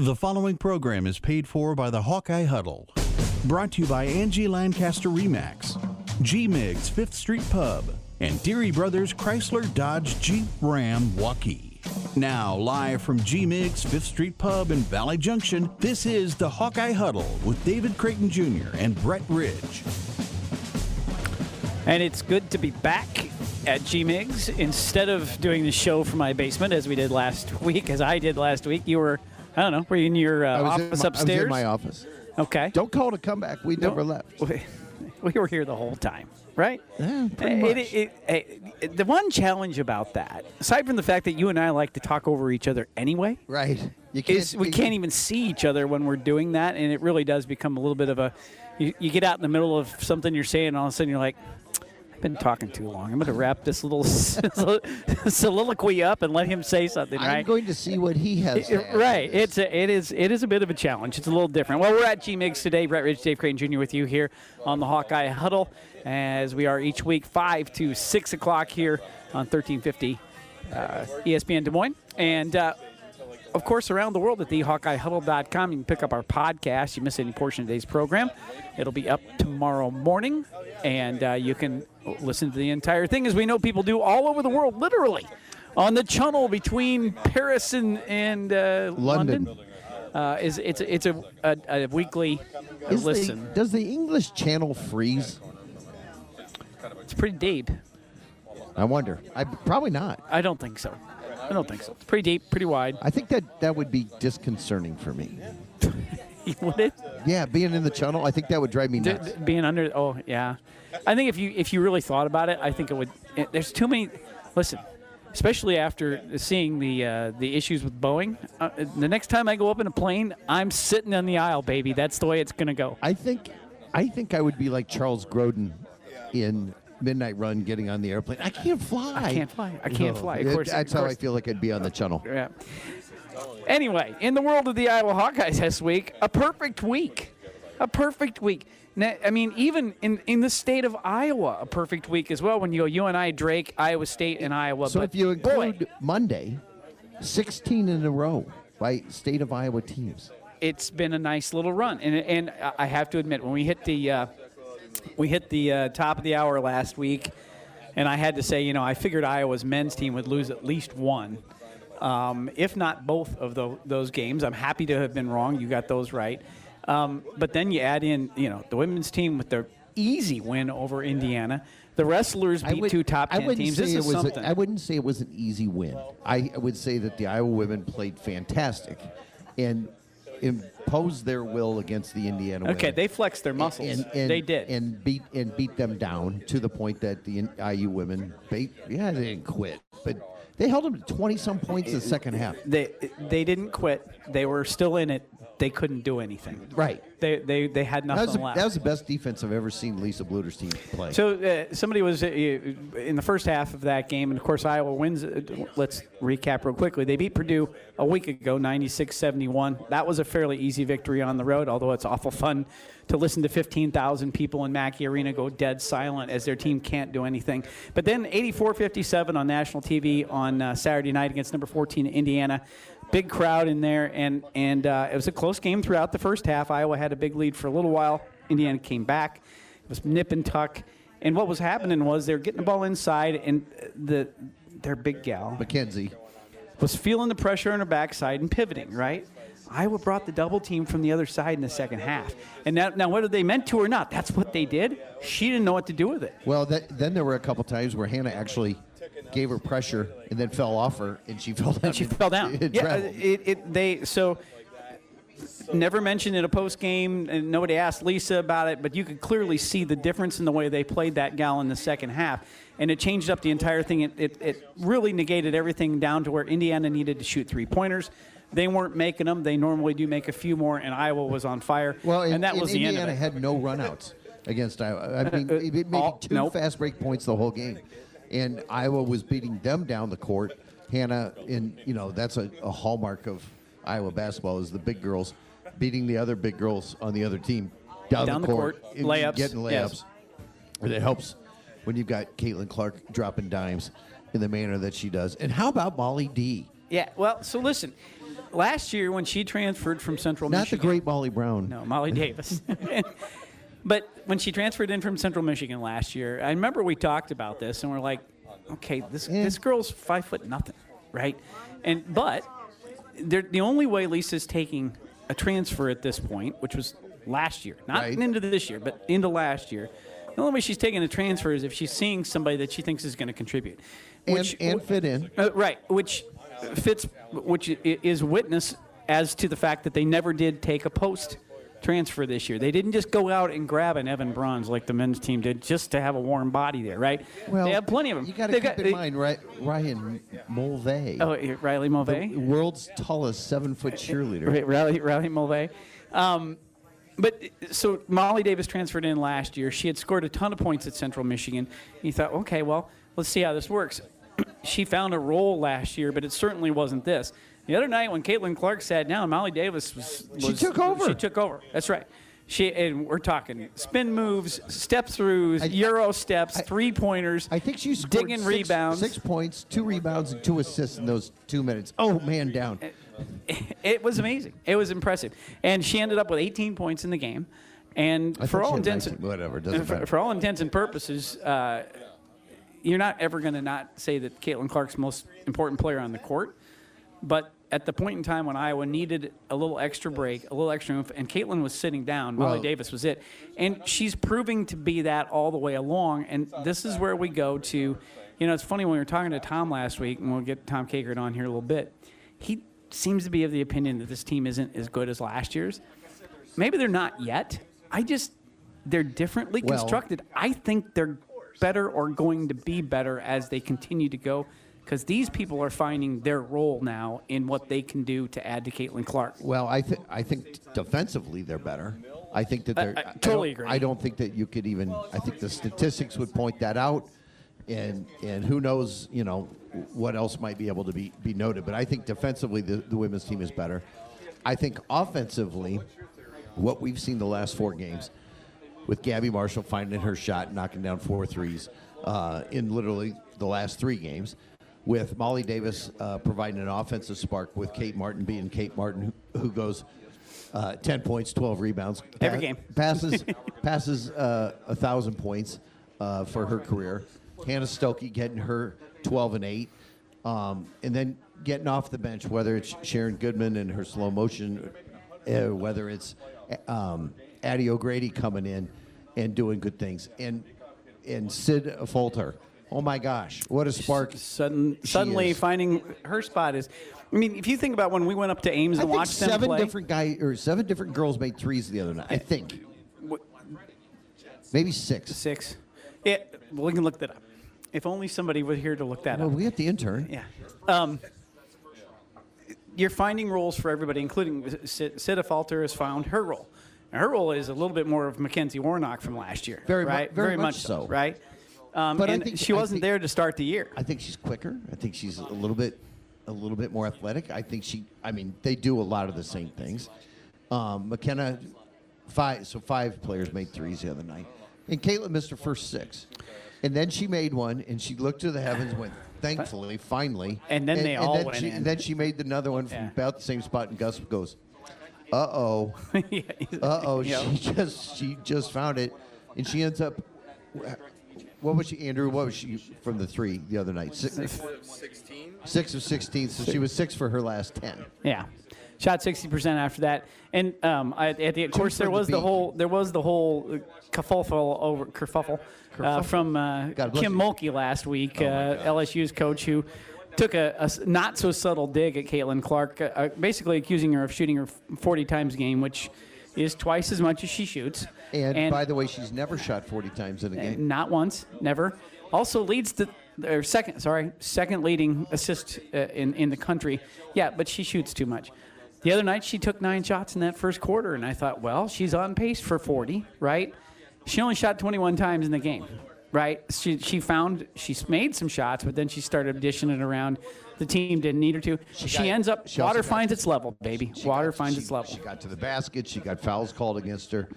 The following program is paid for by the Hawkeye Huddle. Brought to you by Angie Lancaster Remax, G Migs Fifth Street Pub, and Deery Brothers Chrysler Dodge Jeep Ram Waukee. Now, live from G Migs Fifth Street Pub in Valley Junction, this is the Hawkeye Huddle with David Creighton Jr. and Brett Ridge. And it's good to be back at G Migs instead of doing the show from my basement as we did last week, as I did last week. You were, I don't know, were you in your uh, office in my, upstairs? I was in my office. Okay. Don't call to come back. We never left. We, we were here the whole time, right? Yeah, pretty It- much. it- it- it- the one challenge about that, aside from the fact that you and I like to talk over each other anyway, Right. You is we can't even see each other when we're doing that, and it really does become a little bit of a. You, you get out in the middle of something you're saying, and all of a sudden you're like, "I've been talking too long. I'm going to wrap this little soliloquy up and let him say something." I'm going to see what he has. to Right. It's a, it is it is a bit of a challenge. It's a little different. Well, we're at G Migs today. Brett Ridge, Dave Creighton Jr. with you here on the Hawkeye Huddle, as we are each week five to six o'clock here on 1350 uh, ESPN Des Moines, and. Uh, of course, around the world at thehawkeyehuddle.com. You can pick up our podcast. You miss any portion of today's program, it'll be up tomorrow morning, and uh, you can listen to the entire thing, as we know people do all over the world, literally, on the channel between Paris and and uh, London. London. Uh, is it's it's a, a, a weekly uh, Is the- listen. does the English channel freeze? It's pretty deep. I wonder. I probably not. I don't think so. I don't think so. It's pretty deep, pretty wide. I think that that would be disconcerting for me. Would it? Yeah, being in the channel, I think that would drive me nuts. d- being under oh yeah i think if you if you really thought about it i think it would it, there's too many listen especially after seeing the uh, the issues with boeing uh, the next time i go up in a plane i'm sitting on the aisle baby that's the way it's going to go I think, I think I would be like Charles Grodin in Midnight Run, getting on the airplane. I can't fly. I can't fly. I can't fly. Of course- that's of how I feel like I'd be on the channel. yeah anyway in the world of the iowa hawkeyes this week a perfect week a perfect week I mean, even in, in the state of Iowa, a perfect week as well. When you go, you and I, Drake, Iowa State, and Iowa. So but if you boy, include Monday, 16 in a row by state of Iowa teams. it's been a nice little run, and and I have to admit, when we hit the uh, we hit the uh, top of the hour last week, and I had to say, you know, I figured Iowa's men's team would lose at least one, um, if not both of tho- those games. I'm happy to have been wrong. You got those right, um, but then you add in, you know, the women's team with their easy win over Indiana. The wrestlers beat would- two top ten teams. This it is was. something. A, I wouldn't say it was an easy win. I would say that the Iowa women played fantastic, and imposed their will against the Indiana. Women. Okay, women. they flexed their muscles. And, and, they did. and beat and beat them down to the point that the IU women, they, yeah, they didn't quit, but they held them to twenty some points in the second half. they they didn't quit. They were still in it. They couldn't do anything. Right. They they, they had That nothing was, the, left. that was the best defense I've ever seen Lisa Bluder's team play. so uh, somebody was uh, in the first half of that game, and of course Iowa wins. Uh, let's recap real quickly. They beat Purdue a week ago, 96-71. That was a fairly easy victory on the road, although it's awful fun to listen to 15,000 people in Mackey Arena go dead silent as their team can't do anything. But then 84-57 on national TV on uh, Saturday night against number 14 Indiana. Big crowd in there, and and uh, it was a close game throughout the first half. Iowa had a big lead for a little while. Indiana came back. It was nip and tuck. And what was happening was they were getting the ball inside, and the their big gal Mackenzie. was feeling the pressure on her backside and pivoting, right? Iowa brought the double team from the other side in the second half. And now, now whether they meant to or not, that's what they did. She didn't know what to do with it. Well, that, then there were a couple times where Hannah actually gave her pressure and then fell off her, and she fell down. And she fell down. Yeah, it, it, they so never mentioned in a post game, and nobody asked Lisa about it, but you could clearly see the difference in the way they played that gal in the second half, and it changed up the entire thing. It, it, it really negated everything down to where Indiana needed to shoot three pointers. They weren't making them. They normally do make a few more, and Iowa was on fire. well, and, that and was the end Indiana had no runouts against Iowa. I mean, Uh, it it made all- two nope. fast break points the whole game, and Iowa was beating them down the court. Hannah, and you know, that's a, a hallmark of Iowa basketball is the big girls beating the other big girls on the other team down, Down the court, and layups, getting layups. yes. And it helps when you've got Caitlin Clark dropping dimes in the manner that she does. And how about Molly D? Yeah, well, so listen. last year when she transferred from Central Michigan Not Michigan. the great Molly Brown. No, Molly Davis. but when she transferred in from Central Michigan last year, I remember we talked about this and we're like, okay, this this girl's five foot nothing, right? And but the only way Lisa's taking a transfer at this point, which was last year, not Right. into this year, but into last year. The only way she's taking a transfer is if she's seeing somebody that she thinks is going to contribute, And, which and fit in. uh, right, which fits, which is witness as to the fact that they never did take a post transfer this year. They didn't just go out and grab an Evan Brauns like the men's team did just to have a warm body there, right? Well, they have plenty of them. You got to They've keep got- in mind, right, Ryan Mulvey, Oh, Riley the Mulvey. world's tallest seven foot cheerleader. Right, Riley, Riley Mulvey. Um, but so Molly Davis transferred in last year. She had scored a ton of points at Central Michigan. You thought, okay, well, let's see how this works. she found a role last year, but it certainly wasn't this. The other night when Caitlin Clark sat down, Molly Davis was, She took over. She took over. That's right. She and we're talking spin moves, step throughs, I- Euro steps, I- three pointers. I think she scored digging six, rebounds. six points, two rebounds, and two assists in those two minutes. Oh man, down. it was amazing. It was impressive, and she ended up with 18 points in the game. And I for thought all she had intents, 19, whatever, it doesn't for, matter. for all intents and purposes, uh, you're not ever going to not say that Caitlin Clark's most important player on the court. But at the point in time when Iowa needed a little extra break, a little extra oomph, and Caitlin was sitting down, Molly Well- Davis was it, and she's proving to be that all the way along. And this is where we go to, you know, it's funny when we were talking to Tom last week, and we'll get Tom Kakert on here a little bit. He seems to be of the opinion that this team isn't as good as last year's. Maybe they're not yet. I just they're differently Well- constructed. I think they're better or going to be better as they continue to go because these people are finding their role now in what they can do to add to Caitlin Clark. Well, I think I think defensively they're better. I think that I- they're. I don't- totally agree. I don't think that you could even. I think the statistics would point that out, and and who knows, you know, what else might be able to be be noted. But I think defensively the, the women's team is better. I think offensively, what we've seen the last four games, with Gabby Marshall finding her shot, knocking down four threes uh, in literally the last three games, with Molly Davis uh, providing an offensive spark, with Kate Martin being Kate Martin, who, who goes uh, 10 points, 12 rebounds. Every game. Passes, passes uh, a 1,000 points uh, for her career. Hannah Stuelke getting her 12 and 8. Um, and then getting off the bench, whether it's Sharon Goodman and her slow motion, uh, whether it's um, Addie O'Grady coming in and doing good things, and and Sid Folter. Oh my gosh, what a spark! Sudden, suddenly is. finding her spot is. I mean, if you think about when we went up to Ames I and think watched them seven play, different guy or seven different girls made threes the other night. I think maybe six. six. Yeah, we can look that up. If only somebody was here to look that Well, up. we got the intern. Yeah. Um, you're finding roles for everybody, including Syd Affolter has found her role. Her role is a little bit more of Mackenzie Warnock from last year. Very mu- right? very much so. so. Right? Um, But I and think- she I wasn't think- there to start the year. I think she's quicker. I think she's a little bit, a little bit more athletic. I think she. I mean, they do a lot of the same things. Um, McKenna, five. So five players made threes the other night, and Caitlin missed her first six, and then she made one, and she looked to the heavens, went, "Thankfully, finally." And then they all then went she, in. And then she made another one from Yeah. about the same spot, and Gus goes, "Uh oh." Yeah. Uh oh, Yeah. she just she just found it, and she ends up. What was she, Andrew? What was she from the three the other night? Six, six of sixteen. So she was six for her last ten. Yeah, shot sixty percent after that, and um, I, at the of course for there the was the beat. whole there was the whole uh, kerfuffle over kerfuffle, uh, Kerfuffle. from uh, God bless Kim you. Oh Mulkey last week, uh, LSU's coach who took a, a s- not so subtle dig at Caitlin Clark, uh, uh, basically accusing her of shooting her forty times a game, which is twice as much as she shoots. And, by the way, she's never shot forty times in a game. Not once, never. Also leads the or second, sorry, second leading assist uh, in in the country. Yeah, but she shoots too much. The other night she took nine shots in that first quarter, and I thought, well, she's on pace for 40, right? She only shot 21 times in the game, right? She she found she made some shots, but then she started dishing it around. The team didn't need her to. She, got- ends up. she water finds its level, baby. She water got- finds she- its level. She got to the basket. She got fouls called against her,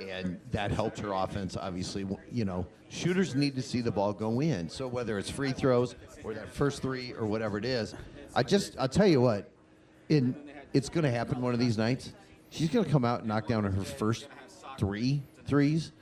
and that helped her offense. Obviously, you know, shooters need to see the ball go in. So whether it's free throws or that first three or whatever it is, I just I'll tell you what, and it's going to happen one of these nights. She's going to come out and knock down her first three threes,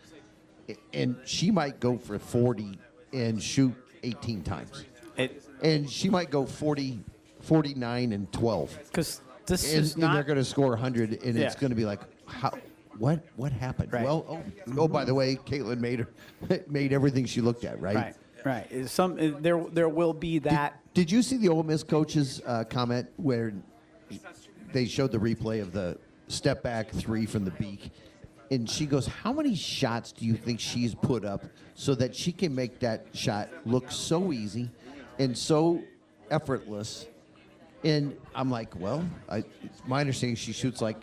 and she might go for 40 and shoot 18 times. It And she might go 40, 49 and 12. because this And, is and they're going to score 100, and it's going to be like, how? What what happened? Right. Well, oh, oh, by the way, Caitlin made her made everything she looked at, right? Right, right. Some there there will be that. Did you see the Ole Miss coach's uh, comment where they showed the replay of the step back three from the beak? And she goes, How many shots do you think she's put up so that she can make that shot look so easy and so effortless? And I'm like, Well, I, it's my understanding she shoots like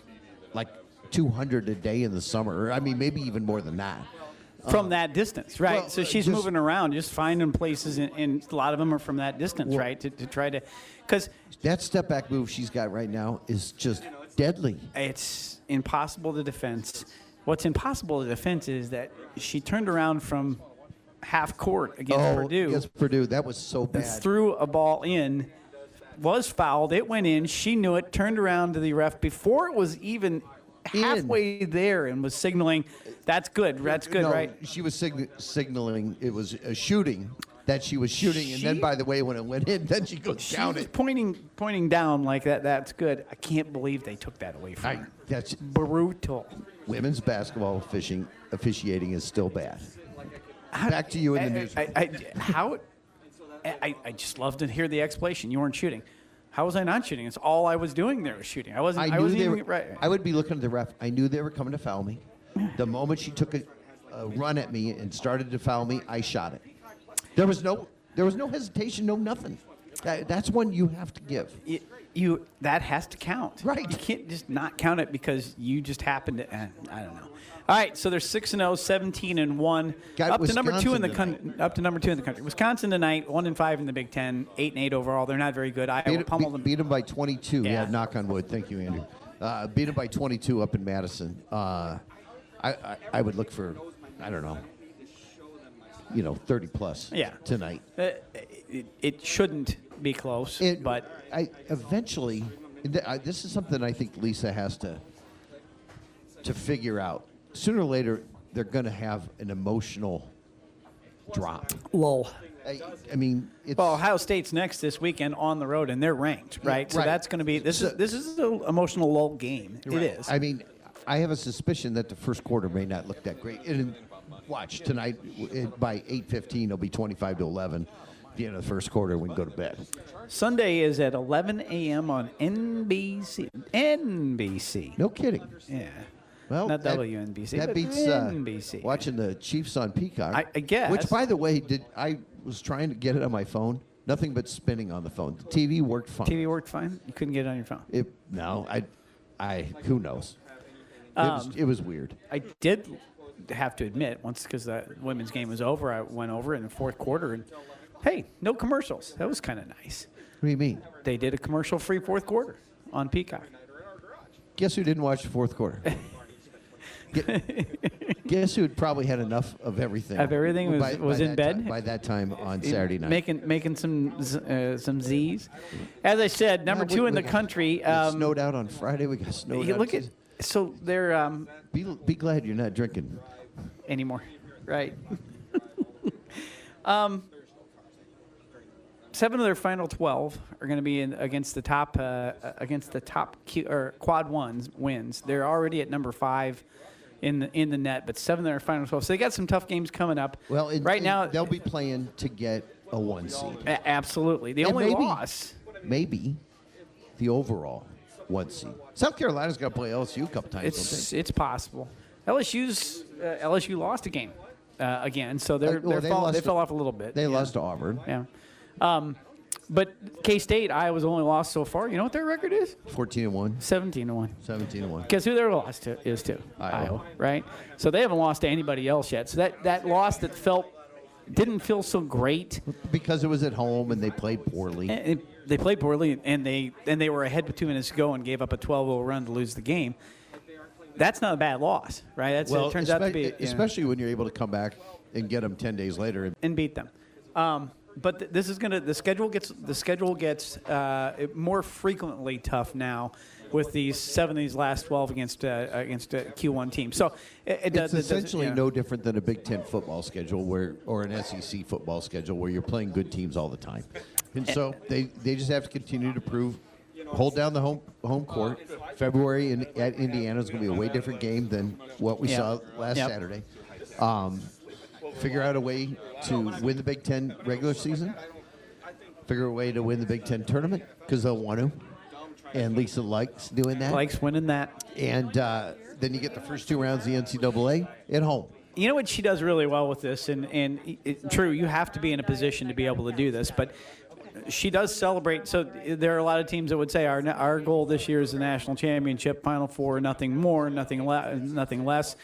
like 200 a day in the summer. Or, I mean, maybe even more than that. from that distance, right? well, so uh, she's just- moving around, just finding places, and, and a lot of them are from that distance, Well- right? To, to try to, because That step back move she's got right now is just deadly. it's impossible to defense. What's impossible to defense is that she turned around from half court against Purdue against Purdue, that was so bad. threw a ball in, was fouled. It went in. She knew it. Turned around to the ref before it was even. Halfway there, and was signaling, "That's good. That's good, no, right?" She was sign- signaling it was a shooting that she was shooting, and then She- by the way, when it went in, then she goes She down was it. pointing pointing down like that. That's good. I can't believe they took that away from I, her. that's Brutal. women's basketball fishing officiating is still bad. Back to you in the news. I, I, I- how? I, I just love to hear the explanation. You weren't shooting. How was I not shooting? It's all I was doing there was shooting. I wasn't. I, I knew wasn't they even were, right. I would be looking at the ref. I knew they were coming to foul me. The moment she took a, a run at me and started to foul me, I shot it. There was no there was no hesitation, no nothing. That, that's one you have to give. you, you that has to count. Right. You can't just not count it because you just happened to. eh, I don't know. All right, so they're six and 0, 17 and one, Got up to number two in the Wisconsin con- up to number two in the country. Wisconsin tonight, one and five in the Big Ten, eight and eight overall. They're not very good. I Beat, pummeled them. beat them by 22. Yeah. Yeah. knock on wood. Thank you, Andrew. Uh, beat them by 22 up in Madison. Uh, I, I, I would look for, I don't know, you know, 30 plus Yeah. tonight. Uh, it, it shouldn't be close, It- but I eventually, th- I, this is something I think Lisa has to to figure out. Sooner or later, they're going to have an emotional drop. lull. I, I mean, it's Well, Ohio State's next this weekend on the road, and they're ranked, right? so right. that's going to be this So- is this is an emotional lull game. It is. I mean, I have a suspicion that the first quarter may not look that great. And watch tonight it, by 8:15, it'll be 25 to 11. The end of the first quarter, we can go to bed. Sunday is at 11 a.m. on NBC. NBC. No kidding. Yeah. Well, not that- WNBC. That but beats uh, NBC. watching the Chiefs on Peacock. I- I guess. Which, by the way, did I was trying to get it on my phone. Nothing but spinning on the phone. The TV worked fine. TV worked fine. You couldn't get it on your phone. It, no, I, I. Who knows? It, Um, was, it was weird. I did have to admit once because the women's game was over, I went over in the fourth quarter and hey, no commercials. That was kind of nice. What do you mean? They did a commercial-free fourth quarter on Peacock. Guess who didn't watch the fourth quarter? Guess who had probably had enough of everything? Of everything was- was in bed? ti- by that time on Saturday night. Making making some uh, some Z's. As I said, number Yeah, we- two in the got- country. Um, snowed out on Friday. We got snowed you out. look at so they're um, Be, be glad you're not drinking. anymore, right? um, seven of their final twelve are going to be in against the top uh, against the top Q, or quad ones wins. They're already at number five in the in the net, but seven of their final twelve. So they got some tough games coming up. Well, right now they'll be playing to get a one seed. a- absolutely the And only maybe- loss. Maybe the overall one seed. South Carolina's got to play LSU a couple times. It's it's possible. LSU's uh, LSU lost a game uh, again, so they're, Uh, well, they're they fall, they to- fell off a little bit. they? They yeah. lost to Auburn, Yeah. Um, but K State, Iowa's only lost so far. You know what their record is? 14 and one, 17 to 1. 17 and one. Guess who their loss to is to? Iowa. right? So they haven't lost to anybody else yet. So that, that loss that felt didn't feel so great. Because it was at home and they played poorly. And they played poorly, and they and they were ahead with two minutes to go and gave up a 12-0 run to lose the game. That's not a bad loss, right? That's, well, it turns out to be you know, especially when you're able to come back and get them 10 days later. And and beat them. Um, but th- this is gonna the schedule gets the schedule gets uh, more frequently tough now with these seven of these last twelve against uh, against uh, Q1 teams. So it, it does It's it does- essentially yeah. no different than a Big Ten football schedule where, or an SEC football schedule where you're playing good teams all the time. And so they, they just have to continue to prove, hold down the home home court. February in, at Indiana is going to be a way different game than what we Yeah. saw last Yep. Saturday. Um, figure out a way to win the Big Ten regular season. Figure a way to win the Big Ten tournament because they'll want to. And Lisa likes doing that. likes winning that. and uh, then you get the first two rounds of the NCAA at home. You know what she does really well with this, and and it, true, you have to be in a position to be able to do this, but she does celebrate. So there are a lot of teams that would say our our goal this year is the national championship, Final Four, nothing more, nothing le- nothing less.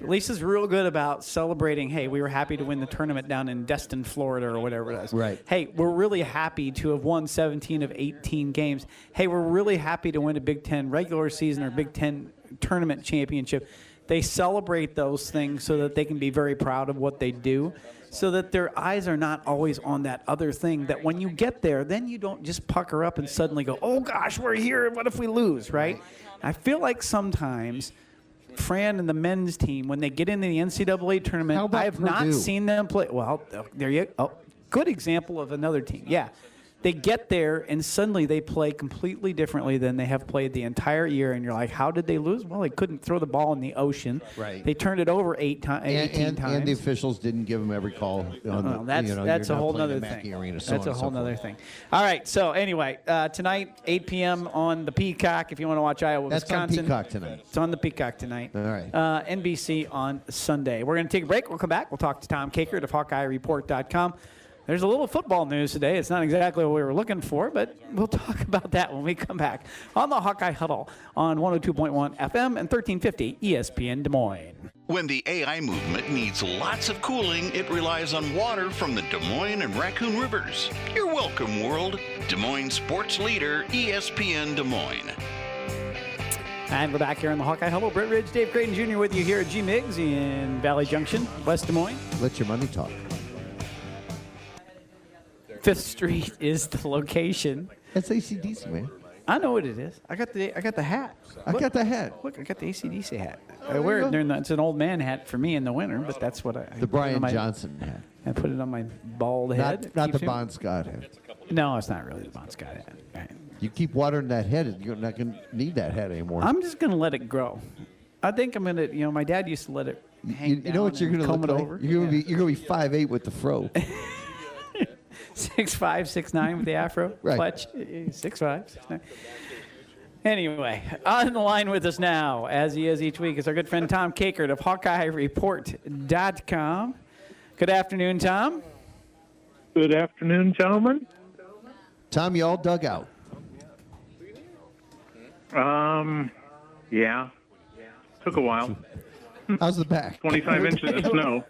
Lisa's real good about celebrating. Hey, we were happy to win the tournament down in Destin, Florida, or whatever it is. Right. Hey, we're really happy to have won 17 of 18 games. Hey, we're really happy to win a Big Ten regular season or Big Ten tournament championship. They celebrate those things so that they can be very proud of what they do, so that their eyes are not always on that other thing. That when you get there, then you don't just pucker up and suddenly go, oh gosh, we're here. What if we lose, right? I feel like sometimes. Fran and the men's team, when they get into the NCAA tournament, about I have not Purdue? seen them play. Well, there you oh, good example of another team. Yeah. They get there and suddenly they play completely differently than they have played the entire year. And you're like, how did they lose? Well, they couldn't throw the ball in the ocean. Right. They turned it over eight times, And, 18 and, times. and the officials didn't give them every call. On Well, the, that's you know, that's a whole playing other thing. Arena, so that's a and so whole other thing. All right. So anyway, uh, tonight 8 p.m. on the Peacock. If you want to watch Iowa, That's on Wisconsin, Peacock tonight. It's on the Peacock tonight. All right. Uh, NBC on Sunday. We're going to take a break. We'll come back. We'll talk to Tom Kakert of HawkeyeReport.com. There's a little football news today. It's not exactly what we were looking for, but we'll talk about that when we come back on the Hawkeye Huddle on 102.1 FM and 1350 ESPN Des Moines. When the AI movement needs lots of cooling, it relies on water from the Des Moines and Raccoon Rivers. You're welcome, world. Des Moines sports leader, ESPN Des Moines. And we're back here on the Hawkeye Huddle. Britt Ridge, Dave Creighton Jr. with you here at G Migs in Valley Junction, West Des Moines. Let your money talk. Fifth Street is the location. That's ACDC, man. I know what it is. I got the I got the hat. I got the hat. Look, I got the ACDC hat. I wear it during the, it's an old man hat for me in the winter, but that's what I. I put it The on Brian my- Johnson hat. I put it on my bald head. Not, It not the keeps me- Bon Scott hat. No, it's not really the Bon Scott hat. Right. You keep watering that head, and you're not going to need that hat anymore. I'm just gonna let it grow. I think I'm gonna. You know, my dad used to let it hang you, you know what down you're and going to comb look it like? over. You're going to be you're going to be five eight with the fro. six five, six nine with the afro Right. clutch. Six five, six nine. Anyway, on the line with us now, as he is each week, is our good friend Tom Kakert of HawkeyeReport.com. Good afternoon, Tom. Good afternoon, gentlemen. Tom, you all dug out. Um, yeah, took a while. How's the back? 25 inches of snow.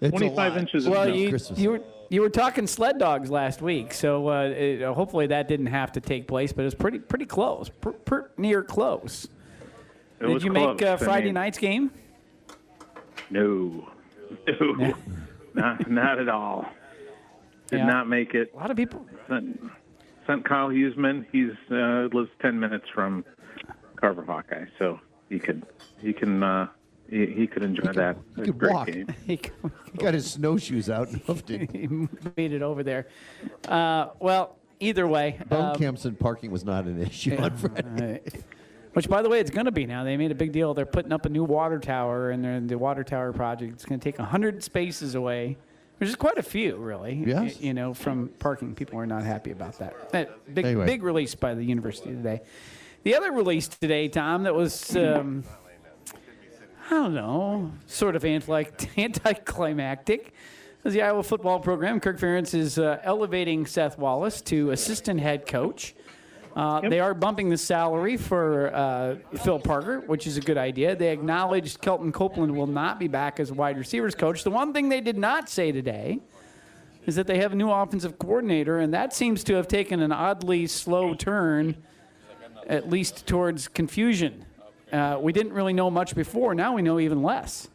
It's a 25 lot. inches of Well, snow. you, you were you were talking sled dogs last week, so uh, it, uh, hopefully that didn't have to take place, but it was pretty pretty close, pr- pr- near close. It Did you close. make uh, I Friday mean, night's game? No, no, not, not at all. Did Yeah. not make it. A lot of people. Sent, sent Kyle Huseman. He's uh, lives 10 minutes from Carver Hawkeye, so he could he can uh, he, he could enjoy that. he could great walk. game. He He got his snowshoes out and hoofed it. made it over there. Uh, well, either way. Bone um, and parking was not an issue on Friday. uh, which, by the way, it's going to be now. They made a big deal. They're putting up a new water tower, and they're- the water tower project is going to take 100 spaces away, which is quite a few, really. Yes. y- You know, from parking. People are not happy about that. Uh, big, Anyway. big release by the university today. The other release today, Tom, that was. Um, I don't know, sort of anti- anticlimactic. As the Iowa football program, Kirk Ferentz is uh, elevating Seth Wallace to assistant head coach. Uh, They are bumping the salary for uh, Phil Parker, which is a good idea. They acknowledged Kelton Copeland will not be back as wide receivers coach. The one thing they did not say today is that they have a new offensive coordinator, and that seems to have taken an oddly slow turn, at least towards confusion. Uh, we didn't really know much before. Now we know even less.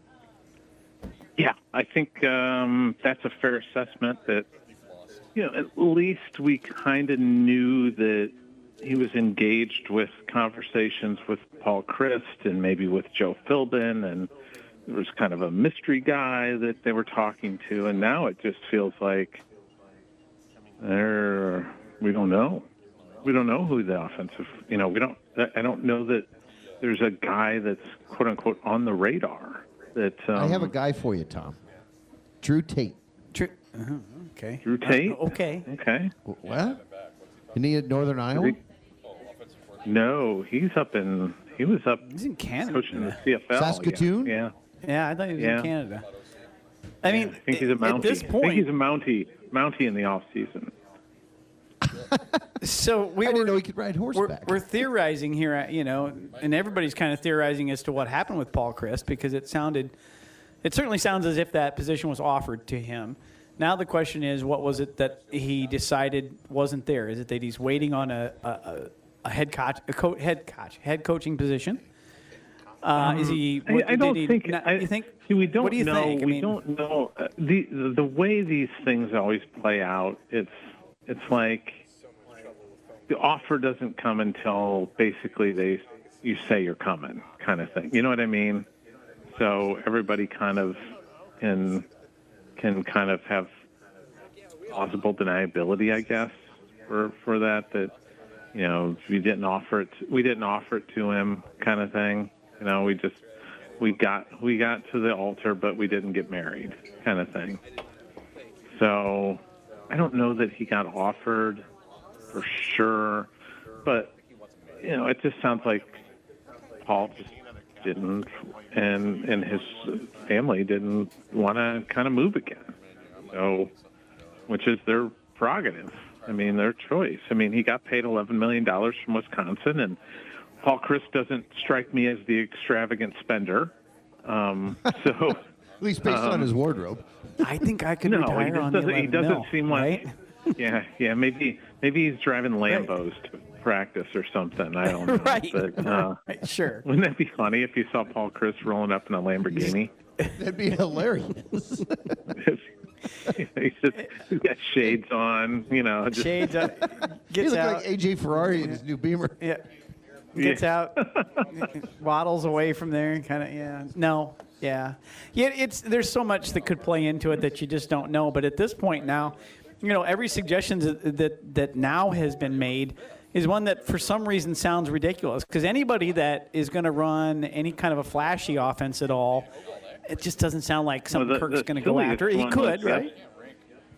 Yeah, I think um, that's a fair assessment that you know, at least we kind of knew that he was engaged with conversations with Paul Chryst and maybe with Joe Philbin, and there was kind of a mystery guy that they were talking to, and now it just feels like they're we don't know, we don't know who the offensive, you know, we don't. I don't know that there's a guy that's quote unquote on the radar. That um, I have a guy for you, Tom. Drew Tate. True. uh Okay. Drew Tate. Uh, okay. Okay. Wh- What? Isn't he at Northern Iowa? No, he's up in. He was up He's in Canada. coaching the CFL. Saskatoon? Yeah. Yeah, I thought he was Yeah. in Canada. I mean, I think he's a Mountie. at this point, I think he's a Mountie. Mountie in the off season. So we I were didn't know he could ride we're, horseback. we're theorizing here, uh, you know, and everybody's kind of theorizing as to what happened with Paul Chryst because it sounded, it certainly sounds as if that position was offered to him. Now the question is, what was it that he decided wasn't there? Is it that he's waiting on a, a, a- a head coach, a co- head coach, head coaching position? Uh, is he? I, what- I did don't he think. not- I, you think? See, we don't what do you know. think? I we mean, don't know uh, the, the the way these things always play out. It's it's like the offer doesn't come until basically they you say you're coming, kind of thing. You know what I mean? So everybody kind of can can kind of have plausible deniability, I guess, for for that. That you know, we didn't offer it. We didn't offer it to him, kind of thing. You know, we just we got we got to the altar, but we didn't get married, kind of thing. So I don't know that he got offered for sure, but you know, it just sounds like Paul just didn't, and and his family didn't want to kind of move again. So, which is their prerogative. I mean, their choice. I mean, he got paid $11 million from Wisconsin, and Paul Chris doesn't strike me as the extravagant spender. Um, so, At least based on his wardrobe. I think I could no, he retire just on the doesn't. He doesn't mil, seem like. right? Yeah, yeah. Maybe, maybe he's driving Lambos to practice or something. I don't know. right. But, uh, right. Sure. wouldn't that be funny if you saw Paul Chryst rolling up in a Lamborghini? That'd be hilarious. he's just he's got shades on, you know. Just, Shades up, he gets looked out. like AJ Ferrari in his new Beamer. yeah. Gets Yeah. out, waddles away from there, and kind of yeah. No, yeah, yeah. It's there's so much that could play into it that you just don't know. But at this point now, you know, every suggestion that that, that now has been made is one that for some reason sounds ridiculous. Because anybody that is going to run any kind of a flashy offense at all, it just doesn't sound like some Well, the- Kirk's going to go after. He could, was right?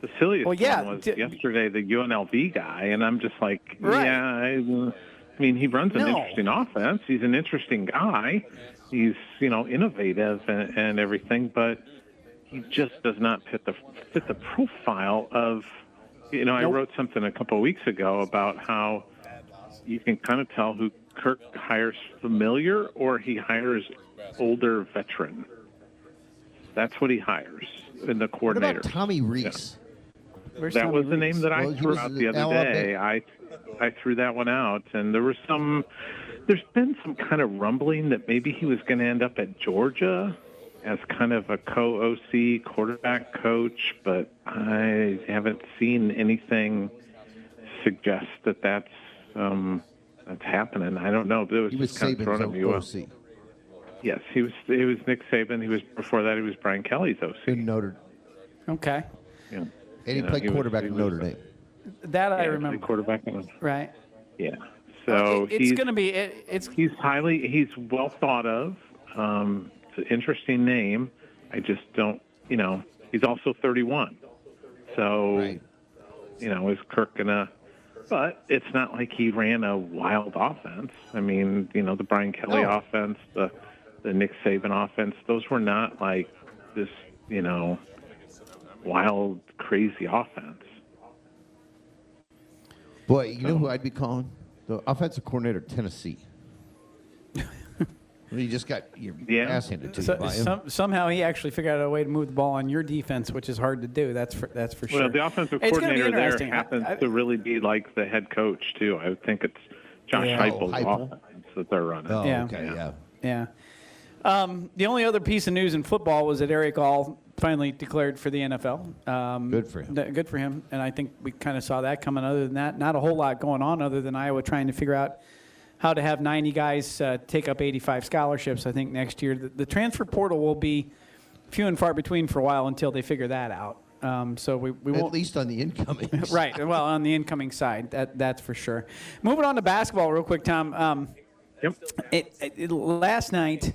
The silliest Well, yeah, one was d- yesterday the UNLV guy, and I'm just like, Right. yeah. I, I mean, he runs an No. interesting offense. He's an interesting guy. He's you know innovative and, and everything, but he just does not fit the fit the profile of. You know, I wrote something a couple of weeks ago about how you can kind of tell who Kirk hires familiar or he hires older veteran. That's what he hires in the coordinator. What coordinator. about Tommy Rees? Where's That Tommy was the Rees? name that I Well, threw out the the other Alabama- day. I I threw that one out, and there was some. There's been some kind of rumbling that maybe he was going to end up at Georgia as kind of a co-OC quarterback coach, but I haven't seen anything suggest that that's um, that's happening. I don't know. But it was He was just kind of thrown at Saban's me. OC Yes, he was. He was Nick Saban. He was before that. He was Brian Kelly's OC. in Notre Okay, Yeah. And he You know, played he quarterback he in was- Notre Dame. that I Yeah, remember. quarterback. Right. Yeah. So it's going to be. It, it's he's highly he's well thought of. Um, it's an interesting name. I just don't. You know, he's also 31. So Right. you know, is Kirk gonna? But it's not like he ran a wild offense. I mean, you know, the Brian Kelly No. offense, the the Nick Saban offense, those were not like this, you know, wild, crazy offense. Boy, you know who I'd be calling? The offensive coordinator of Tennessee. you just got your Yeah. ass handed to you so, by him. some, somehow he actually figured out a way to move the ball on your defense, which is hard to do. That's for that's for sure. Well, the offensive It's gonna be coordinator there interesting. I- happens I- to really be like the head coach too. I would think it's Josh Yeah. Heupel's Oh, Heupel? offense that they're running. oh, Yeah. okay, yeah. Yeah. Um, the only other piece of news in football was that Erick All finally declared for the NFL. Um, Good for him. th- good for him. And I think we kind of saw that coming. Other than that, not a whole lot going on other than Iowa trying to figure out how to have 90 guys uh, take up 85 scholarships. I think next year the, the transfer portal will be few and far between for a while until they figure that out. Um, so we, we won't. at least on the incoming. right. Well, on the incoming side, that that's for sure. Moving on to basketball, real quick, Tom. Um, Yep. it, it, it- last night,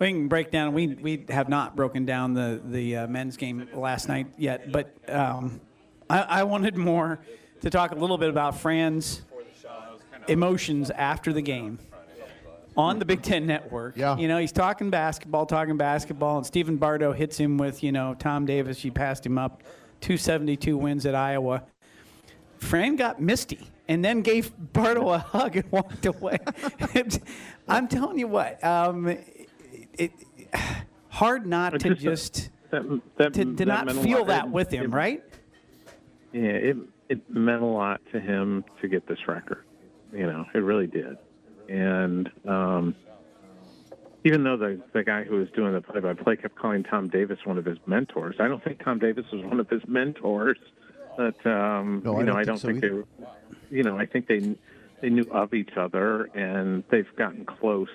we can break down. We we have not broken down the the uh, men's game last night yet, but um, I, I wanted more to talk a little bit about Fran's emotions after the game on the Big Ten Network. Yeah. You know, he's talking basketball, talking basketball, and Stephen Bardo hits him with, you know, Tom Davis. You passed him up, 272 wins at Iowa. Fran got misty and then gave Bardo a hug and walked away. I'm telling you what, um, it, it, hard not to just- just That, that, to, to that not feel lot. that It- with him, it- right? Yeah, it it meant a lot to him to get this record. You know, it really did. And um, even though the the guy who was doing the play-by-play kept calling Tom Davis one of his mentors, I don't think Tom Davis was one of his mentors. But um, No, you know, don't I think don't so think they, were, you know, I think they they knew of each other and they've gotten close.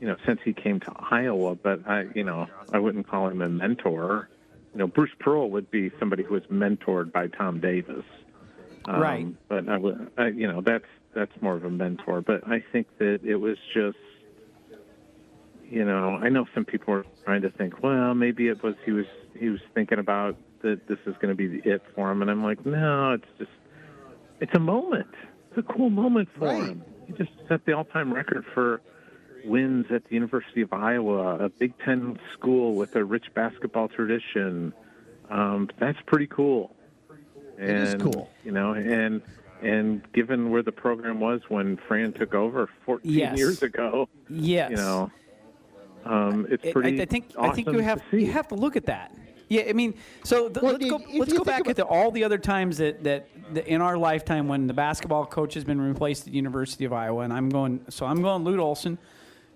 You know, since he came to Iowa, but I, you know, I wouldn't call him a mentor. You know, Bruce Pearl would be somebody who was mentored by Tom Davis. Um, Right. But I would, I, you know, that's that's more of a mentor. But I think that it was just, you know, I know some people are trying to think, well, maybe it was he was he was thinking about that this is going to be the it for him, and I'm like, no, it's just, it's a moment. It's a cool moment for Right. him. He just set the all-time record for wins at the University of Iowa, a Big Ten school with a rich basketball tradition. Um, that's pretty cool. And, is cool. You know, and and given where the program was when Fran took over 14 Yes. years ago, Yes. you know, um, it's I- pretty. I, think I think you have to you have to look at that. Yeah, I mean, so th- Well, let's go if- if let's go back about- into all the other times that, that that in our lifetime when the basketball coach has been replaced at the University of Iowa, and I'm going so I'm going Lute Olson,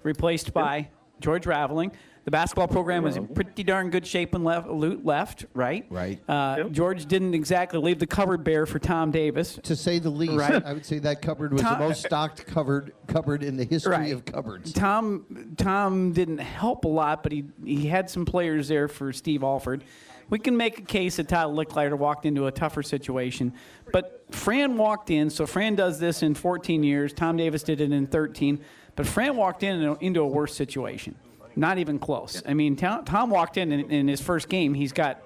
replaced by George Raveling. The basketball program was in pretty darn good shape when left, Lute left, right? Right. Uh, Yep. George didn't exactly leave the cupboard bare for Tom Davis. To say the least, Right. I would say that cupboard was Tom- the most stocked cupboard cupboard in the history Right. of cupboards. Tom Tom didn't help a lot, but he he had some players there for Steve Alford. We can make a case that Todd Lickliter walked into a tougher situation, but Fran walked in. So Fran does this in 14 years. Tom Davis did it in 13, but Fran walked in into a worse situation. Not even close. I mean, Tom, Tom walked in, in in his first game. He's got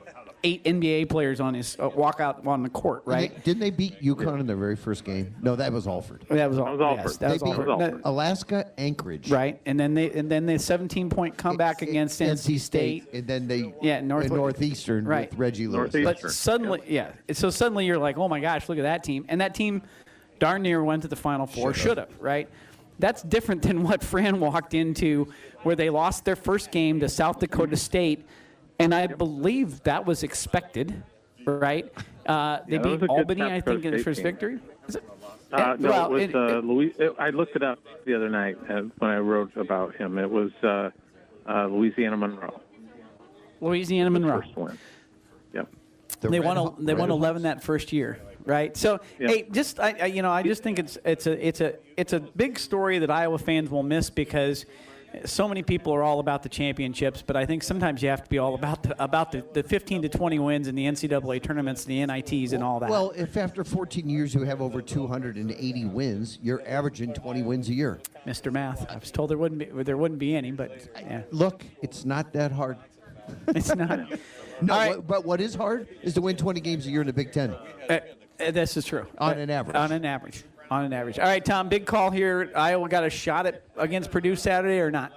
eight NBA players on his uh, walkout on the court. And they- Right. didn't they beat UConn in their very first game? No, that was Alford. That was all. That was Alford. Yes, that They was beat Alford. Alford. Alaska Anchorage. Right, and then they and then the 17 point comeback against NC State. and then they Yeah, North- and Northeastern Right. with Reggie Lewis. Northeastern. But suddenly, yeah. So suddenly you're like, oh my gosh, look at that team, and that team darn near went to the Final Four. Should have, right? That's different than what Fran walked into, where they lost their first game to South Dakota State, and I believe that was expected, right? Uh, they Yeah, beat Albany, I think, in the first team. victory. Is it? Uh, no, well, it was it- uh, Louis. It, I looked it up the other night uh, when I wrote about him. It was uh, uh, Louisiana Monroe, Louisiana Monroe. first one. Yep. The they won. A, they won 11 that first year, right? So, Yeah. hey, just I, I, you know, I just think it's it's a it's a it's a big story that Iowa fans will miss because so many people are all about the championships, but I think sometimes you have to be all about the about the, the 15 to 20 wins in the NCAA tournaments, the NITs, and all that. Well, if after 14 years you have over 280 wins, you're averaging 20 wins a year. Mr. Math, I was told there wouldn't be there wouldn't be any, but yeah, Look, it's not that hard. it's not. No, All right. what- but what is hard is to win 20 games a year in the Big Ten. Uh, uh, this is true. On an average. On an average. On an average. All right, Tom. Big call here. Iowa got a shot at against Purdue Saturday or not?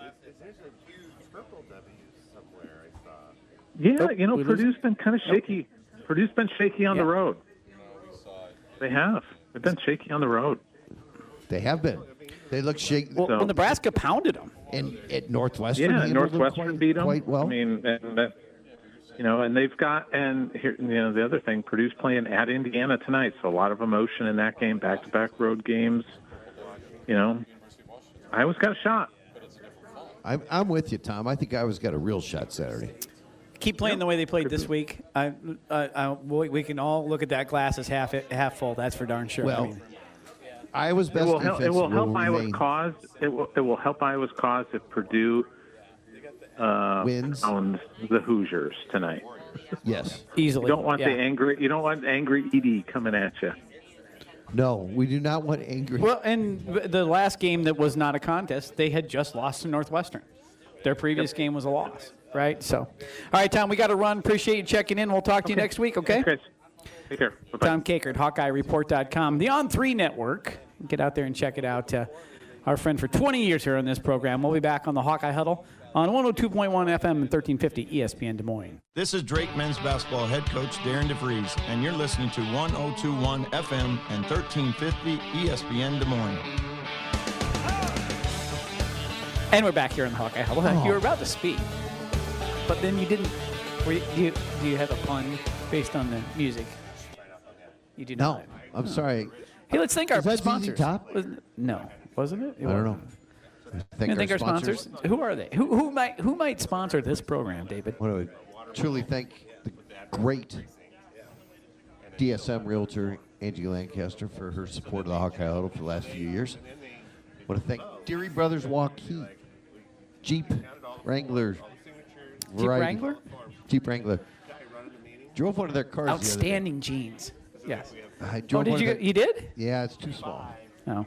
Yeah, you know, we lose Purdue's been kind of shaky. Purdue's been shaky on the Yeah. road. They have. They've been shaky on the road. They have been. They look shaky. Well, So- well, Nebraska pounded them. and at Northwestern, Yeah, handled them Northwestern quite, beat them quite well. I mean, and that, you know, and they've got and here, you know, the other thing, Purdue's playing at Indiana tonight, so a lot of emotion in that game, back-to-back road games. You know, Iowa's got a shot. I'm, I'm with you, Tom. I think Iowa's got a real shot Saturday. keep playing the way they played this week. I, I, I, we we can all look at that glass as half half full. That's for darn sure. I Well, mean, Iowa's It best will help. It will help Iowa's cause. It will. It will help Iowa's cause if Purdue uh, Wins. owns the Hoosiers tonight. Yes. easily. You don't want yeah. the angry. You don't want angry Edie coming at you. No, we do not want angry. Well, and the last game that was not a contest, they had just lost to Northwestern. Their previous game was a loss, right? So, all right, Tom, we got to run. Appreciate you checking in. We'll talk to you next week, okay? Thanks, guys. Take care. Bye-bye. Tom Kakert, HawkeyeReport.com, the On Three Network. Get out there and check it out. Uh, our friend for 20 years here on this program. We'll be back on the Hawkeye Huddle on 102.1 FM and 1350 ESPN Des Moines. This is Drake men's basketball head coach Darren DeVries, and you're listening to 102.1 FM and 1350 ESPN Des Moines. And we're back here in the Hawkeye Huddle. Oh. You were about to speak, but then you didn't. Were you, do, you, do you have a pun based on the music? You do no, not. I'm sorry. Hey, let's thank our Is that ZZ sponsors. Top? Was- No, wasn't it? It I don't wasn't. know. Gonna thank our sponsors. Who are they? Who, who might who might sponsor this program, David? I want to truly thank the great DSM realtor Angie Lancaster for her support of the Hawkeye Huddle for the last few years. I want to thank Deery Brothers Waukee, Jeep Wrangler, Jeep variety- Wrangler? Jeep Wrangler. Drove one of their cars. the. Outstanding jeans. Yes. I Oh, did one you? their- You did? Yeah, it's too small. No.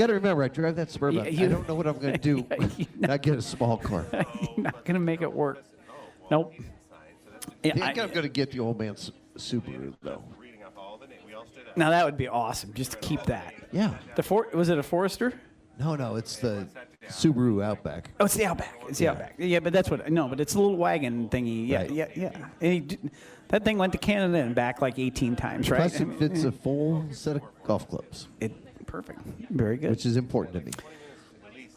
You got to remember, I drive that Suburban. Yeah, you- I don't know what I'm going to do. Yeah, you know. Not get a small car. You're not gonna make it work. Nope. Yeah, I think I- I'm going to get the old man's Su- Subaru though. now that would be awesome, just to keep that. Yeah. The for, was it a Forester? No, no, it's the Subaru Outback. Oh, it's the Outback. It's the. Outback. Yeah, but that's what. No, but it's a little wagon thingy. Yeah, Right. yeah, yeah. And he, d- that thing went to Canada and back like 18 times, right? Plus, I it mean, fits a full set of golf clubs, it perfect. Very good. which is important to me.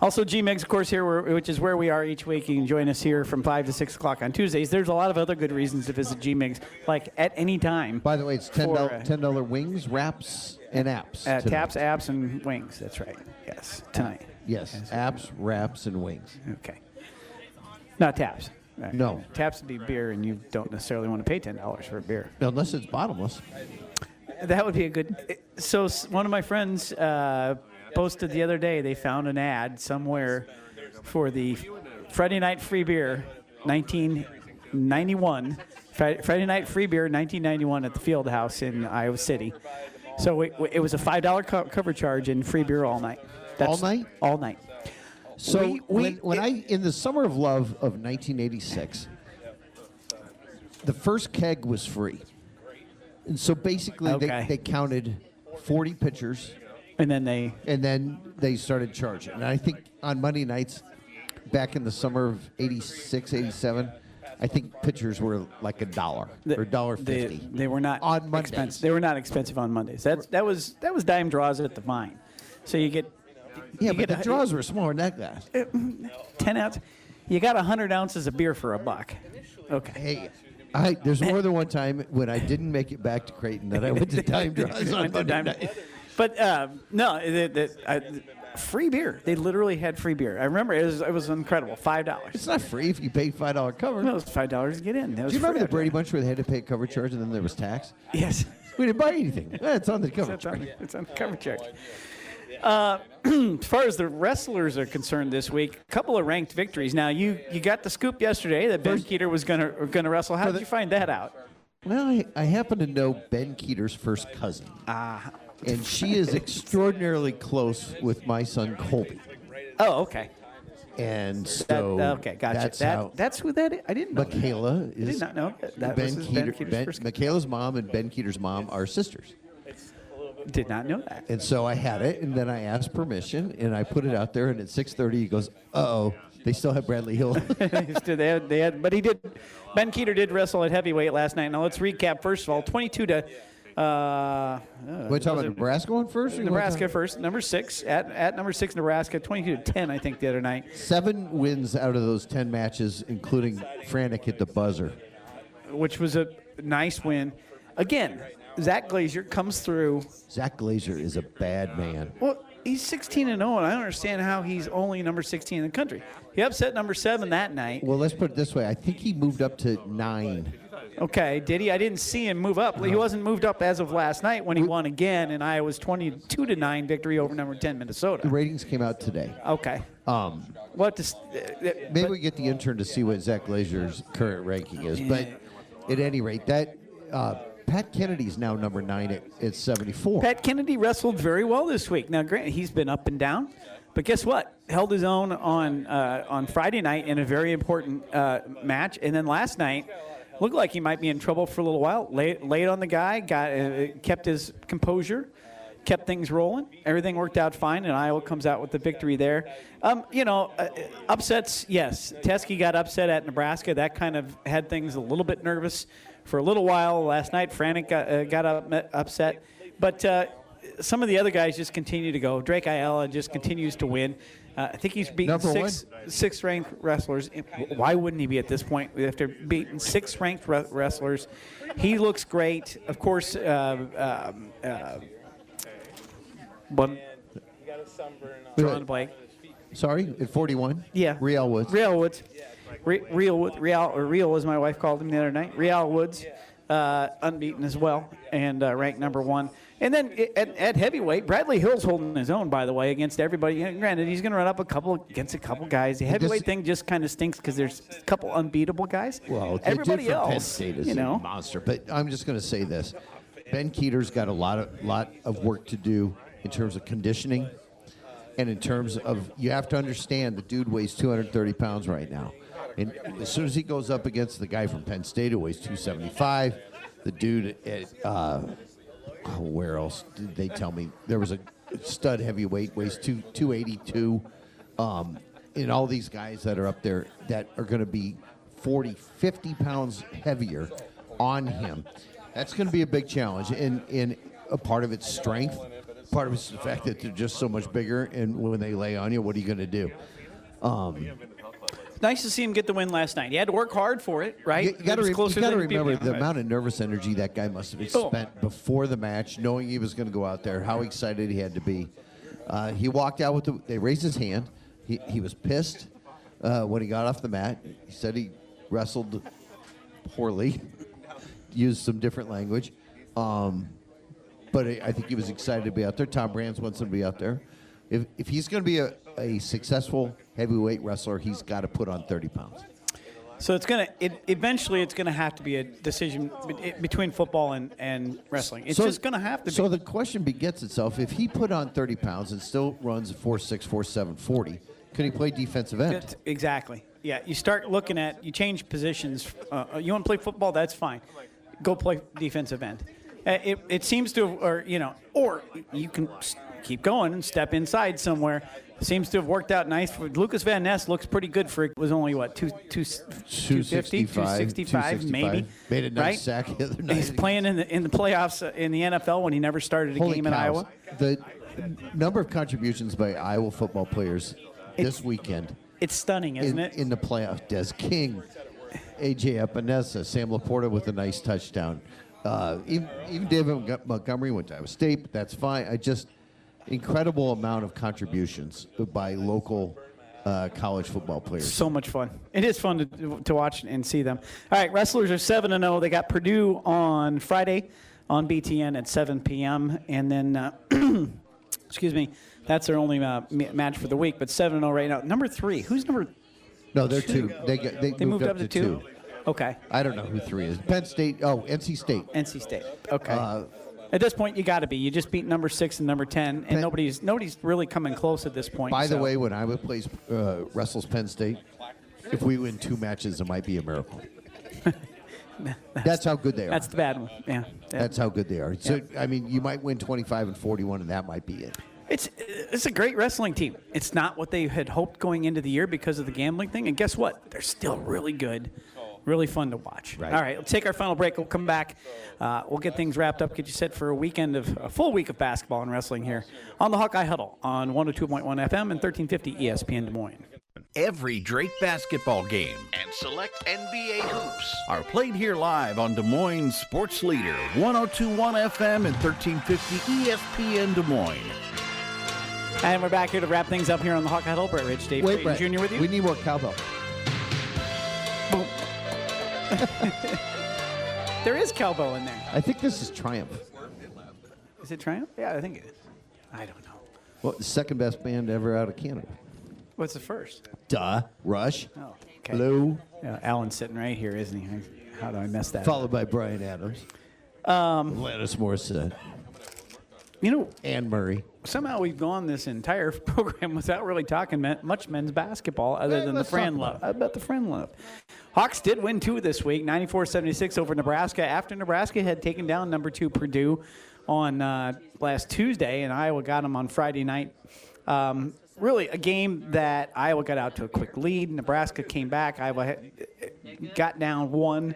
Also, GMEX, of course, here, which is where we are each week. You can join us here from 5 to 6 o'clock on Tuesdays. There's a lot of other good reasons to visit GMEX, like at any time. By the way, it's ten For, dollars uh, ten dollar wings, wraps, and apps. Uh, taps, apps, and wings. That's right. Yes, tonight. Yes, apps, wraps, and wings. Okay. Not taps. Right. No. Taps would be beer, and you don't necessarily want to pay $10 for a beer. Unless it's bottomless. That would be a good. So s- one of my friends uh, posted the other day. They found an ad somewhere for the Friday night free beer, 1991. Fri- Friday night free beer, 1991 at the Field House in Iowa City. So it, it was a five dollar co- cover charge and free beer all night. All night? All night. So We- we- when, when I in the summer of love of 1986, the first keg was free, and so basically Okay. they, they counted 40 pitchers, And then they and then they started charging. And I think on Monday nights, back in the summer of 86, 87, I think pitchers were like a dollar or dollar they, fifty. they were not On Mondays. expensive. They were not expensive on Mondays. That that was that was dime draws at the vine. So you get yeah, you but get the a- draws were smaller than that glass. Uh, ten ounce. You got hundred ounces of beer for a buck. Okay. Hey, I there's more than one time when I didn't make it back to Creighton that I went to dime draws on Monday night. But um, no, the, the, I, free beer. They literally had free beer. I remember it was, it was incredible. Five dollars. It's not free if you pay five dollar cover. It was five dollars to get in. That was Do you remember free. the Brady Bunch where they had to pay a cover charge and then there was tax? Yes. We didn't buy anything. Eh, it's on the cover It's on, charge. it's on the cover check. Uh, as far as the wrestlers are concerned this week, a couple of ranked victories. Now you you got the scoop yesterday that Ben Kueter was gonna gonna wrestle. How did you find that out? Well, I, I happen to know Ben Kueter's first cousin. Ah. And she is extraordinarily close with my son Colby. Oh, okay. And That, so okay, gotcha. that's that, that's who that is. I didn't know. that. Michaela I is did not know that. that Ben Kueter. Ben Kueter's Ben-. Michaela's mom and Ben Kueter's mom are sisters. Did not know that. And so I had it, and then I asked permission, and I put it out there. And at 6:30, he goes, "Uh oh, they still have Bradley Hill." they had, they had, but he did. Ben Kueter did wrestle at heavyweight last night. Now let's recap. First of all, 22 to. Uh, uh, We're talking about Nebraska one first. or Nebraska first, number six at, at number six Nebraska, 22 to 10, I think the other night, Seven wins out of those ten matches, including Franek at the buzzer. which was a nice win. Again, Zach Glazier comes through. Zach Glazier is a bad man. Well, he's 16 and 0, and I don't understand how he's only number 16 in the country. He upset number seven that night. Well, let's put it this way. I think he moved up to nine. Okay, did he? I didn't see him move up. He wasn't moved up as of last night when he won again in Iowa's 22 to 9 victory over number 10 Minnesota. The ratings came out today. Okay. Um, What does maybe we get the intern to see what Zach Glazier's current ranking is. But at any rate, that uh, Pat Kennedy's now number nine at, at 74. Pat Kennedy wrestled very well this week. Now, granted, he's been up and down, but guess what? Held his own on uh, on Friday night in a very important uh, match, and then last night looked like he might be in trouble for a little while. Laid, laid on the guy, got uh, kept his composure, kept things rolling. Everything worked out fine, and Iowa comes out with the victory there. Um, you know, uh, upsets. Yes, Teske got upset at Nebraska. That kind of had things a little bit nervous for a little while last night. Franek got, uh, got up, upset, but. Uh, some of the other guys just continue to go. Drake Ayala just continues to win. Uh, I think he's beaten Number six six ranked wrestlers. Why wouldn't he be at this point after beating six ranked re- wrestlers? He looks great. Of course, uh, um, uh, but John Blake. Sorry, at 41? Yeah. Real Woods. Real Woods. Re- Real Wood- Real or Real as my wife called him the other night. Real Woods, uh, unbeaten as well, and uh, ranked number one. And then at, at heavyweight, Bradley Hill's holding his own, by the way, against everybody. Know, granted, he's going to run up a couple against a couple guys. The heavyweight thing just kind of stinks because there's a couple unbeatable guys. Well, everybody from Penn else, State is you know, a monster. But I'm just going to say this: Ben Kueter's got a lot of lot of work to do in terms of conditioning, and in terms of you have to understand the dude weighs 230 pounds right now, and as soon as he goes up against the guy from Penn State who weighs 275, the dude at uh, oh, where else did they tell me there was a stud heavyweight weighs two 282. Um, and all these guys that are up there that are going to be 40, 50 pounds heavier on him. That's going to be a big challenge. And, and a part of it's strength. Part of it's the fact that they're just so much bigger. And when they lay on you, what are you going to do? Um, nice to see him get the win last night. He had to work hard for it, right? you, got It was to people- remember the amount of nervous energy that guy must have Oh. spent before the match, knowing he was going to go out there, how excited he had to be. Uh, he walked out with the, they raised his hand. He, he was pissed uh, when he got off the mat. He said he wrestled poorly, used some different language. Um, but I I think he was excited to be out there. Tom Brands wants him to be out there. If, if he's going to be a, a successful heavyweight wrestler, he's got to put on 30 pounds. So it's gonna it, eventually it's gonna have to be a decision be- between football and, and wrestling. It's So- just gonna have to be. So the question begets itself: If he put on 30 pounds and still runs a 4'6", 4'7", 40, could he play defensive end? That's- exactly. Yeah, you start looking at you change positions. Uh, you want to play football? That's fine. Go play defensive end. Uh, it, it seems to, or you know, or you can keep going and step inside somewhere. Seems to have worked out nice. Lucas Van Ness looks pretty good for it was only what two two 250, 265 maybe. Made a nice right? sack the other night. He's playing in the in the playoffs uh, in the NFL when he never started a Holy game in. Iowa. The number of contributions by Iowa football players this weekend It's stunning, isn't in, it? in the playoff. Des King, AJ Epenesa, Sam LaPorta with a nice touchdown. Uh, even, even David Montgomery went to Iowa State, but that's fine. I just incredible amount of contributions by local uh, college football players. so much fun. It is fun to, to watch and see them. All right, wrestlers are seven and zero. They got Purdue on Friday on BTN at 7 p.m. And then, uh, excuse me, that's their only uh, ma- match for the week. But seven and zero right now. Number three, who's number? no, they're two. They get, they, They moved, up, to two. Okay, I don't know who three is. Penn State. Oh, NC State. NC State. Okay. Uh, at this point, you got to be. You just beat number six and number ten, and nobody's nobody's really coming close at this point. By the so- way, when Iowa plays uh, wrestles Penn State, if we win two matches, it might be a miracle. That's how good they are. that's the bad one. Yeah. yeah. That's how good they are. So I mean, you might win 25 and 41, and that might be it. It's it's a great wrestling team. It's not what they had hoped going into the year because of the gambling thing. And guess what? They're still really good, really fun to watch. Right. All right, let's take our final break. We'll come back. Uh, we'll get things wrapped up. Get you set for a weekend of a full week of basketball and wrestling here on the Hawkeye Huddle on 102.1 FM and 1350 ESPN Des Moines. Every Drake basketball game And select NBA hoops. are played here live on Des Moines Sports Leader, 1021 FM and 1350 ESPN Des Moines. And we're back here to wrap things up here on the Hawkeye Huddle. Brett Rich, Dave Wait, Brett, Jr. with you. We need more cowbell. There is cowbell in there. I think this is Triumph. Is it Triumph? Yeah, I think it is. I don't know. Well, the second best band ever out of Canada. What's the first? Duh. Rush. Oh, okay. Blue. Yeah, Alan's sitting right here, isn't he? How do I mess that up? Followed by Bryan Adams. Um, Alanis Morissette. You know, Anne Murray. somehow we've gone this entire program without really talking men- much men's basketball other Eh, than the let's friend talk love. about About the friend love. Hawks did win two this week, 94-76 over Nebraska. After Nebraska had taken down number two Purdue on uh, last Tuesday, and Iowa got them on Friday night. Um, really, a game that Iowa got out to a quick lead. Nebraska came back. Iowa had, got down one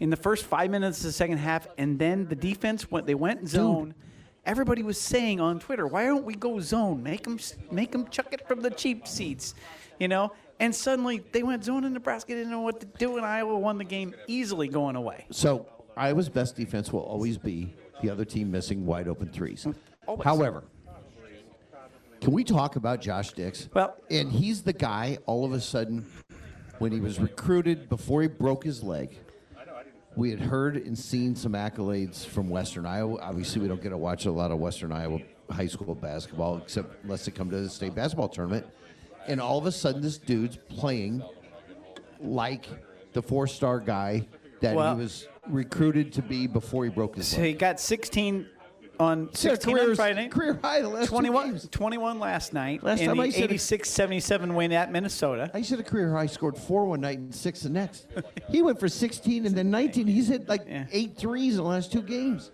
in the first five minutes of the second half, and then the defense went. They went zone. Everybody was saying on Twitter, "Why don't we go zone? Make them, make them chuck it from the cheap seats," you know. And suddenly they went zone, and Nebraska didn't know what to do, and Iowa won the game easily, going away. So Iowa's best defense will always be the other team missing wide open threes. Always. However, can we talk about Josh Dix? Well- and he's the guy. All of a sudden, when he was recruited before he broke his leg, we had heard and seen some accolades from Western Iowa. Obviously, we don't get to watch a lot of Western Iowa high school basketball, except unless they come to the state basketball tournament. And all of a sudden, this dude's playing like the four-star guy that Well- he was recruited to be before he broke his So leg. he got 16 on He set a 16 on career, Friday. career high the last two 21, games. 21 last night Last in time I the said it- 86-77 win at Minnesota. I said a career high scored four one night and six the next. he went for 16 and then 19. He's hit like Yeah. eight threes in the last two games.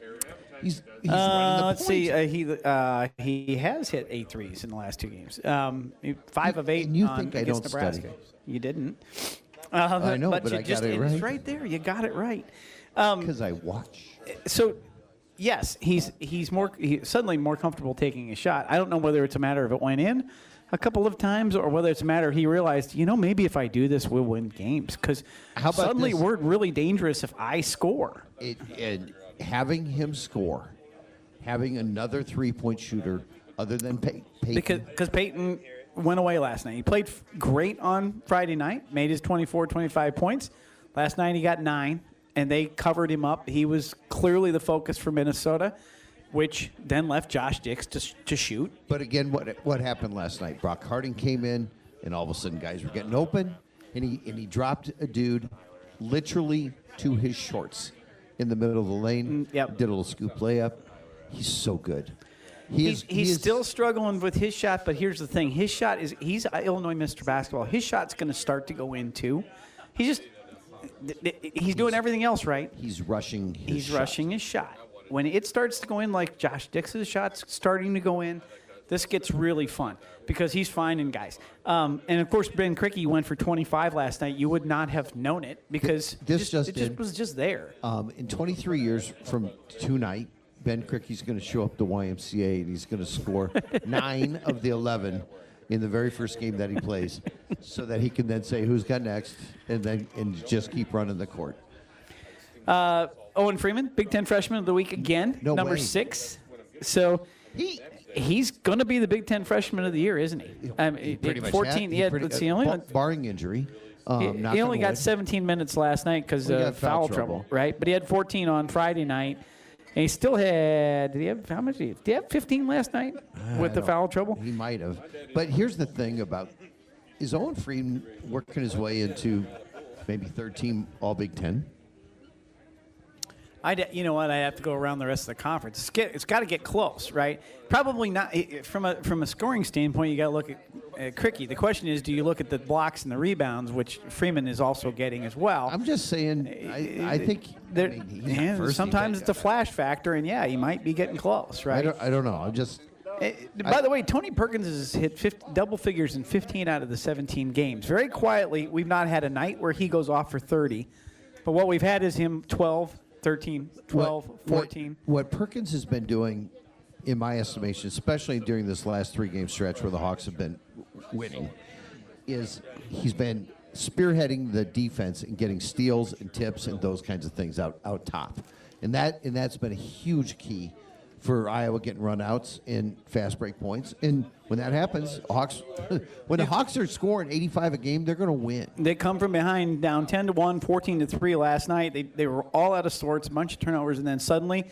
He's, he's Uh, running the let's see. Uh, he uh, he has hit eight threes in the last two games. Um, five of eight and you on, think I against don't Nebraska. study. You didn't. Uh, I know, but you I got just, it It's right. right there. You got it right. because I watch. So, yes, he's he's more he's suddenly more comfortable taking a shot. I don't know whether it's a matter of it went in a couple of times or whether it's a matter he realized, you know, maybe if I do this, we'll win games because suddenly this? we're really dangerous if I score. It, and having him score, having another three point shooter other than Pey- Peyton. because because Peyton went away last night. He played f- great on Friday night, made his 24, 25 points. Last night he got nine, and they covered him up. He was clearly the focus for Minnesota, which then left Josh Dix to, to shoot. But again, what what happened last night? Brock Harding came in, and all of a sudden, guys were getting open, and he and he dropped a dude literally to his shorts in the middle of the lane. Mm, yep. Did a little scoop layup. He's so good. He He's, is, he he's is- still struggling with his shot, but here's the thing: his shot is he's Illinois Mr. Basketball. His shot's going to start to go in too. He's just th- th- he's doing everything else right. He's rushing. His He's shot. rushing his shot. When it starts to go in, like Josh Dix's shot's starting to go in, this gets really fun because he's finding guys. Um, and of course, Ben Krikke went for 25 last night. You would not have known it because This just, just it just was just there. Um, in 23 years from tonight, Ben Krikke's going to show up the YMCA and he's going to score nine of the 11 in the very first game that he plays, so that he can then say who's got next, and then and just keep running the court. Uh, Owen Freeman, Big Ten freshman of the week again, No number way. six. So He he's going to be the Big Ten freshman of the year, isn't he? He pretty much 14. had- he yeah, pretty- it's the uh, only one. barring injury. Um, He, he only got wood. 17 minutes last night because Well, of foul foul trouble. trouble, right? But he had 14 on Friday night, and he still had. Did he have how much? Did he, did he have 15 last night with the foul trouble? He might have. But here's the thing about is Owen Freeman working his way into maybe 13 All Big Ten? I, you know what? I have to go around the rest of the conference. It's, get, it's got to get close, right? Probably not from a from a scoring standpoint. You got to look at uh, Krikke. The question is, do you look at the blocks and the rebounds, which Freeman is also getting as well? I'm just saying. I, I think There, I mean, yeah, sometimes it's a flash factor, and yeah, he might be getting close, I right? don't, I don't know. I'm just. Eh, By the way, Tony Perkins has hit 50, double figures in 15 out of the 17 games. Very quietly, we've not had a night where he goes off for 30. But what we've had is him 12, 13, 12, what- 14. What, what Perkins has been doing, in my estimation, especially during this last three game stretch where the Hawks have been winning, is he's been spearheading the defense and getting steals and tips and those kinds of things out out top, and that and that's been a huge key for Iowa getting runouts and fast break points. And when that happens, Hawks, when the Hawks are scoring 85 a game, they're going to win. They come from behind down 10 to 1, 14 to 3 last night. They, they were all out of sorts, a bunch of turnovers, and then suddenly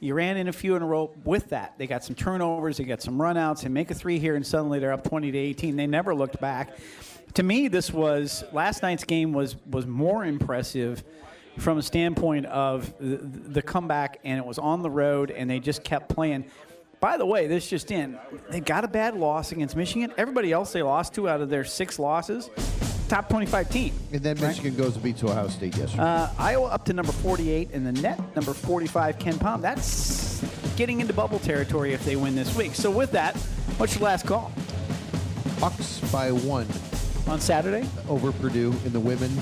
you ran in a few in a row with that. They got some turnovers, they got some runouts, and make a three here, and suddenly they're up 20 to 18. They never looked back. To me, this was last night's game was was more impressive from a standpoint of the, the comeback, and it was on the road, and they just kept playing. By the way, this just in. They got a bad loss against Michigan. Everybody else they lost to out of their six losses, top 25 team. And then Michigan goes to beat Ohio State yesterday. Uh, Iowa up to number 48 in the net, number 45 KenPom. That's getting into bubble territory if they win this week. So with that, what's your last call Bucks by one on Saturday over Purdue in the women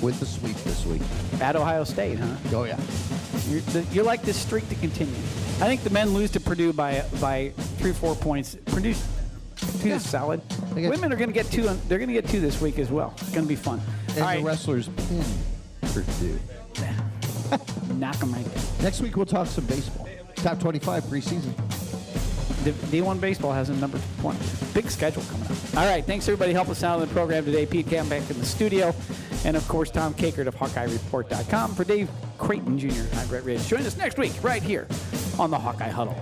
with the sweep this week. at Ohio State? Huh? Oh yeah. You're, the, you like this streak to continue. I think the men lose to Purdue by by three four points. Purdue, two Yeah. is solid. Women are going to get two. They're going to get two this week as well. It's going to be fun. And All right, the wrestlers pin Purdue. knock them right down. Next week we'll talk some baseball. Top 25 preseason. The D1 baseball has a number one. Big schedule coming up. All right, thanks everybody. Help us out on the program today. Pete Cambeck in the studio, and of course Tom Kakert of HawkeyeReport.com for Dave Creighton Jr. I'm Brett Ridge. Join us next week right here on the Hawkeye Huddle.